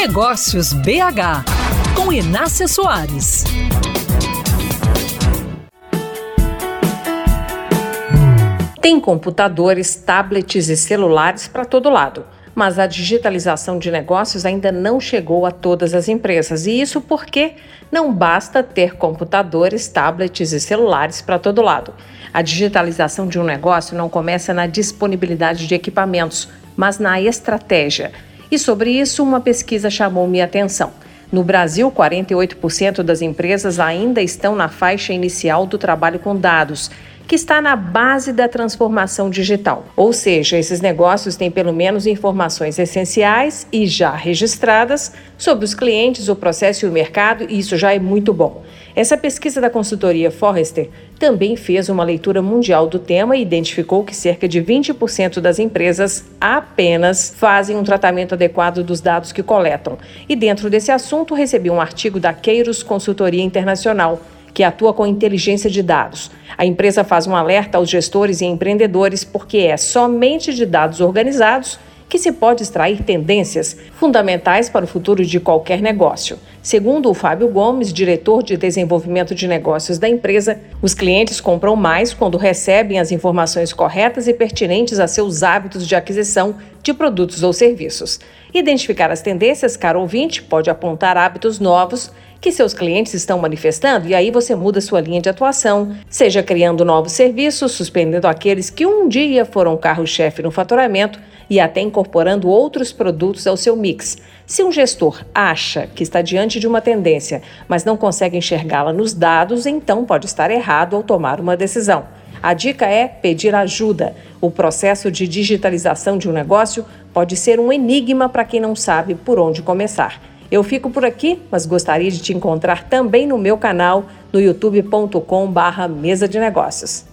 Negócios BH, com Inácia Soares. Tem computadores, tablets e celulares para todo lado mas a digitalização de negócios ainda não chegou a todas as empresas. E isso porque não basta ter computadores, tablets e celulares para todo lado. A digitalização de um negócio não começa na disponibilidade de equipamentos, mas na estratégia. E sobre isso, uma pesquisa chamou minha atenção. No Brasil, 48% das empresas ainda estão na faixa inicial do trabalho com dados que está na base da transformação digital. Ou seja, esses negócios têm pelo menos informações essenciais e já registradas sobre os clientes, o processo e o mercado, e isso já é muito bom. Essa pesquisa da consultoria Forrester também fez uma leitura mundial do tema e identificou que cerca de 20% das empresas apenas fazem um tratamento adequado dos dados que coletam. E dentro desse assunto, recebi um artigo da Queiros Consultoria Internacional que atua com inteligência de dados. A empresa faz um alerta aos gestores e empreendedores porque é somente de dados organizados que se pode extrair tendências fundamentais para o futuro de qualquer negócio. Segundo o Fábio Gomes, diretor de desenvolvimento de negócios da empresa, os clientes compram mais quando recebem as informações corretas e pertinentes a seus hábitos de aquisição de produtos ou serviços. Identificar as tendências, caro ouvinte, pode apontar hábitos novos que seus clientes estão manifestando e aí você muda sua linha de atuação, seja criando novos serviços, suspendendo aqueles que um dia foram carro-chefe no faturamento e até incorporando outros produtos ao seu mix. Se um gestor acha que está diante de uma tendência, mas não consegue enxergá-la nos dados, então pode estar errado ao tomar uma decisão. A dica é pedir ajuda. O processo de digitalização de um negócio pode ser um enigma para quem não sabe por onde começar. Eu fico por aqui, mas gostaria de te encontrar também no meu canal no youtube.com/mesa de negócios.